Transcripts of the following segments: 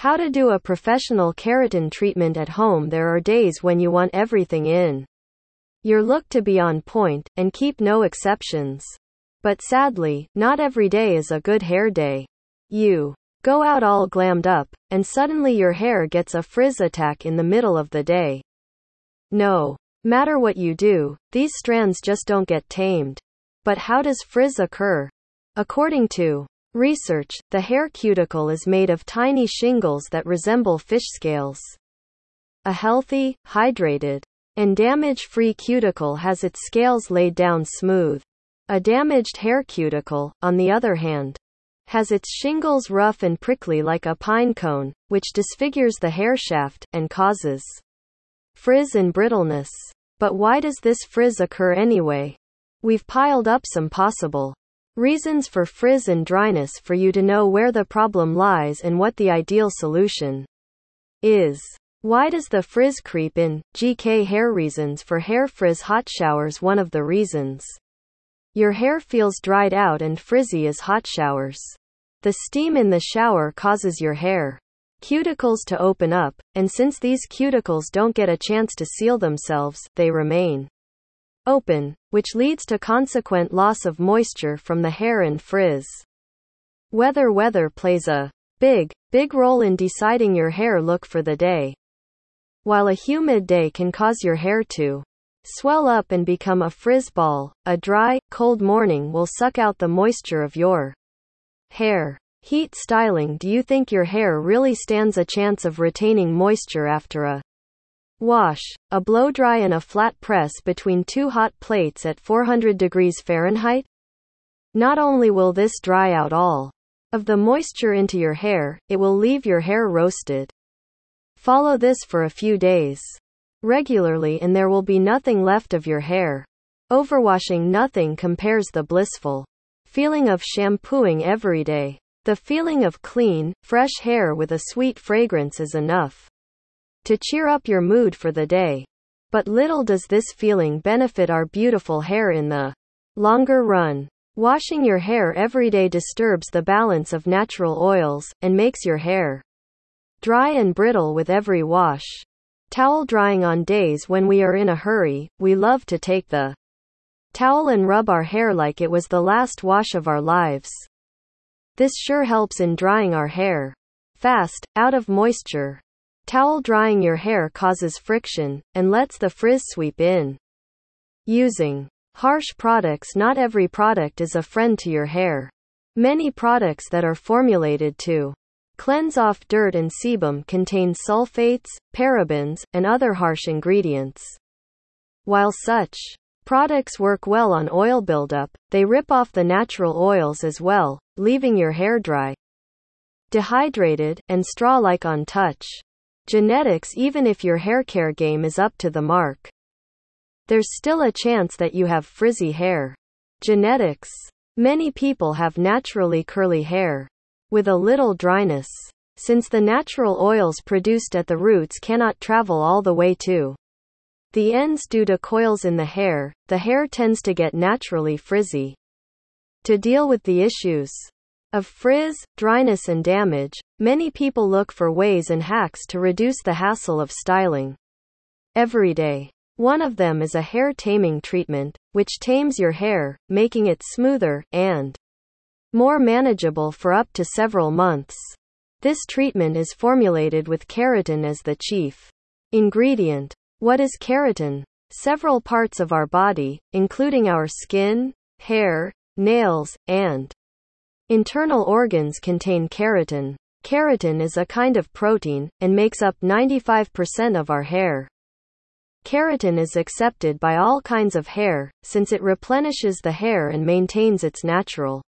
How to do a professional keratin treatment at home. There are days when you want everything in your look to be on point, and keep no exceptions. But sadly, not every day is a good hair day. You go out all glammed up, and suddenly your hair gets a frizz attack in the middle of the day. No matter what you do, these strands just don't get tamed. But how does frizz occur? According to research, the hair cuticle is made of tiny shingles that resemble fish scales. A healthy, hydrated, and damage-free cuticle has its scales laid down smooth. A damaged hair cuticle, on the other hand, has its shingles rough and prickly like a pine cone, which disfigures the hair shaft and causes frizz and brittleness. But why does this frizz occur anyway? We've piled up some possible Reasons for frizz and dryness for you to know where the problem lies and what the ideal solution is. Why does the frizz creep in? GK hair reasons for hair frizz hot showers one of the reasons. Your hair feels dried out and frizzy as hot showers. The steam in the shower causes your hair cuticles to open up, and since these cuticles don't get a chance to seal themselves, they remain open, which leads to consequent loss of moisture from the hair and frizz. Weather Weather plays a big, big role in deciding your hair look for the day. While a humid day can cause your hair to swell up and become a frizz ball, a dry, cold morning will suck out the moisture of your hair. Heat styling Do you think your hair really stands a chance of retaining moisture after a Wash, a blow dry and a flat press between two hot plates at 400 degrees Fahrenheit. Not only will this dry out all of the moisture into your hair, it will leave your hair roasted. Follow this for a few days regularly and there will be nothing left of your hair. Overwashing nothing compares the blissful feeling of shampooing every day. The feeling of clean, fresh hair with a sweet fragrance is enough to cheer up your mood for the day. But little does this feeling benefit our beautiful hair in the longer run. Washing your hair every day disturbs the balance of natural oils and makes your hair dry and brittle with every wash. Towel drying on days when we are in a hurry, we love to take the towel and rub our hair like it was the last wash of our lives. This sure helps in drying our hair fast, out of moisture, Towel drying your hair causes friction, and lets the frizz sweep in. Using harsh products Not every product is a friend to your hair. Many products that are formulated to cleanse off dirt and sebum contain sulfates, parabens, and other harsh ingredients. While such products work well on oil buildup, they rip off the natural oils as well, leaving your hair dry, dehydrated, and straw like on touch genetics even if your haircare game is up to the mark. There's still a chance that you have frizzy hair. Genetics. Many people have naturally curly hair. With a little dryness. Since the natural oils produced at the roots cannot travel all the way to the ends due to coils in the hair, the hair tends to get naturally frizzy. To deal with the issues, of frizz, dryness and damage, many people look for ways and hacks to reduce the hassle of styling every day. One of them is a hair taming treatment, which tames your hair, making it smoother and more manageable for up to several months. This treatment is formulated with keratin as the chief ingredient. What is keratin? Several parts of our body, including our skin, hair, nails, and Internal organs contain keratin. Keratin is a kind of protein, and makes up 95% of our hair. Keratin is accepted by all kinds of hair, since it replenishes the hair and maintains its natural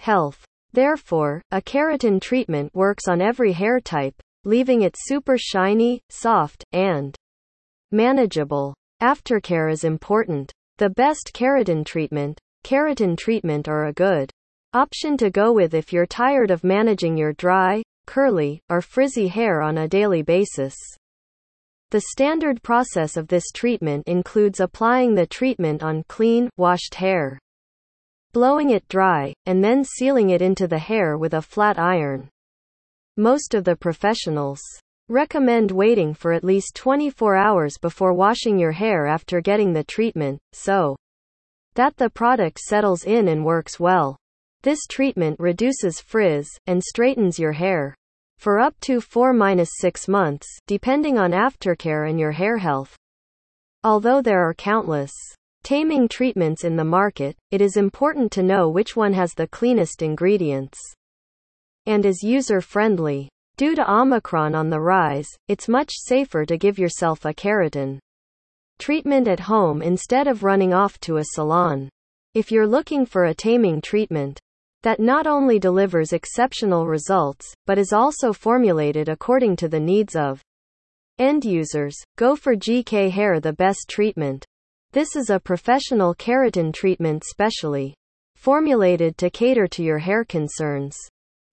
health. Therefore, a keratin treatment works on every hair type, leaving it super shiny, soft, and manageable. Aftercare is important. The best keratin treatment, keratin treatment are a good Option to go with if you're tired of managing your dry, curly, or frizzy hair on a daily basis. The standard process of this treatment includes applying the treatment on clean, washed hair, blowing it dry, and then sealing it into the hair with a flat iron. most of the professionals recommend waiting for at least 24 hours before washing your hair after getting the treatment, so that the product settles in and works well. This treatment reduces frizz and straightens your hair for up to 4-6 months, depending on aftercare and your hair health. Although there are countless taming treatments in the market, it is important to know which one has the cleanest ingredients and is user-friendly. Due to Omicron on the rise, it's much safer to give yourself a keratin treatment at home instead of running off to a salon. If you're looking for a taming treatment that not only delivers exceptional results, but is also formulated according to the needs of end users, go for GK Hair the best treatment. This is a professional keratin treatment specially formulated to cater to your hair concerns.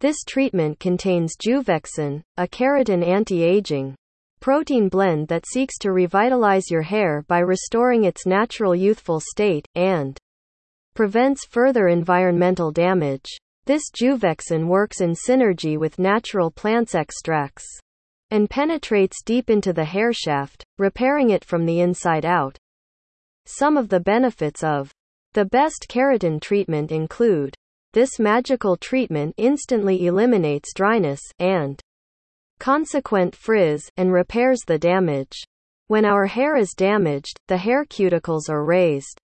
This treatment contains Juvexin, a keratin anti-aging protein blend that seeks to revitalize your hair by restoring its natural youthful state, and prevents further environmental damage. This Juvexin works in synergy with natural plants extracts and penetrates deep into the hair shaft, repairing it from the inside out. Some of the benefits of the best keratin treatment include this magical treatment instantly eliminates dryness and consequent frizz and repairs the damage. When our hair is damaged, the hair cuticles are raised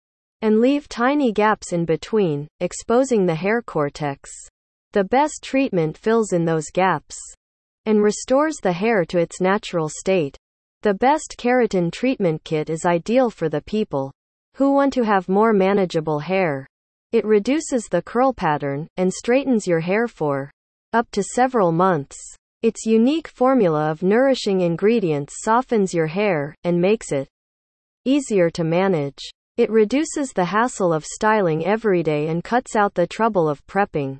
and leave tiny gaps in between, exposing the hair cortex. The best treatment fills in those gaps and restores the hair to its natural state. The best keratin treatment kit is ideal for the people who want to have more manageable hair. It reduces the curl pattern and straightens your hair for up to several months. Its unique formula of nourishing ingredients softens your hair and makes it easier to manage. It reduces the hassle of styling every day and cuts out the trouble of prepping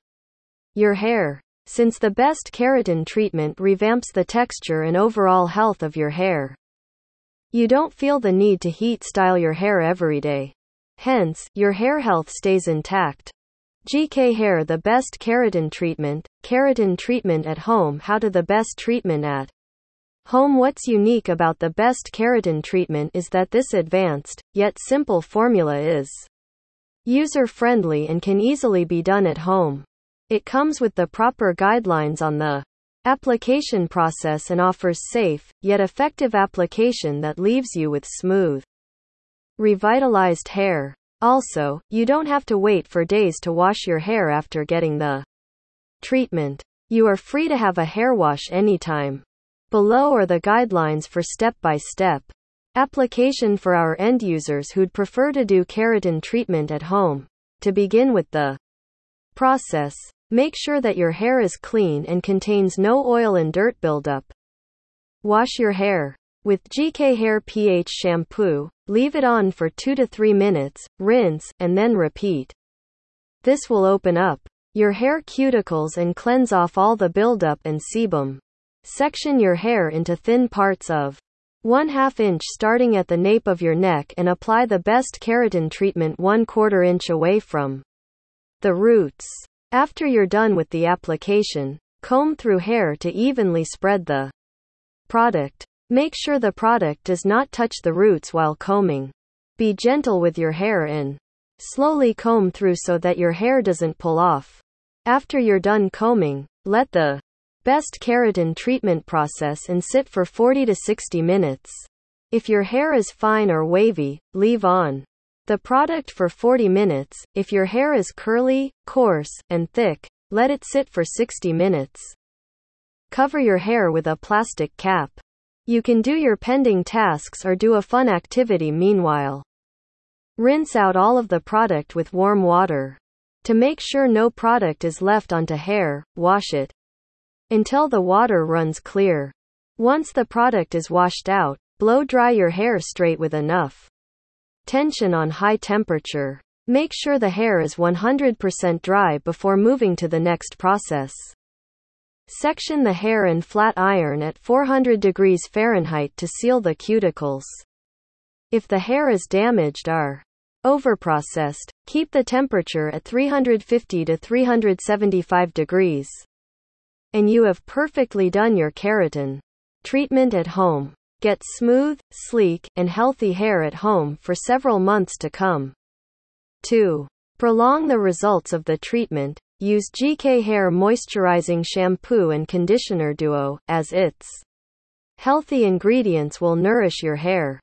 your hair. Since the best keratin treatment revamps the texture and overall health of your hair, you don't feel the need to heat style your hair every day. Hence, your hair health stays intact. GK Hair The best keratin treatment, keratin treatment at home How to the best treatment at home What's unique about the best keratin treatment is that this advanced, yet simple formula is user-friendly and can easily be done at home. It comes with the proper guidelines on the application process and offers safe, yet effective application that leaves you with smooth, revitalized hair. Also, you don't have to wait for days to wash your hair after getting the treatment. You are free to have a hair wash anytime. Below are the guidelines for step by step application for our end users who'd prefer to do keratin treatment at home. To begin with the process, make sure that your hair is clean and contains no oil and dirt buildup. Wash your hair. With GK Hair pH shampoo, leave it on for 2 to 3 minutes, rinse, and then repeat. This will open up your hair cuticles and cleanse off all the buildup and sebum. Section your hair into thin parts of 1 2 inch starting at the nape of your neck and apply the best keratin treatment 1 4 inch away from the roots. After you're done with the application, comb through hair to evenly spread the product. Make sure the product does not touch the roots while combing. Be gentle with your hair and slowly comb through so that your hair doesn't pull off. After you're done combing, let the best keratin treatment process and sit for 40 to 60 minutes. If your hair is fine or wavy, leave on the product for 40 minutes. If your hair is curly, coarse, and thick, let it sit for 60 minutes. Cover your hair with a plastic cap. You can do your pending tasks or do a fun activity meanwhile. Rinse out all of the product with warm water. To make sure no product is left onto hair, wash it until the water runs clear. Once the product is washed out, blow dry your hair straight with enough tension on high temperature. Make sure the hair is 100% dry before moving to the next process. Section the hair and flat iron at 400 degrees Fahrenheit to seal the cuticles. If the hair is damaged or overprocessed, keep the temperature at 350 to 375 degrees. And you have perfectly done your keratin treatment at home. Get smooth, sleek, and healthy hair at home for several months to come. 2. Prolong the results of the treatment. Use GK Hair Moisturizing Shampoo and Conditioner Duo, as its healthy ingredients will nourish your hair.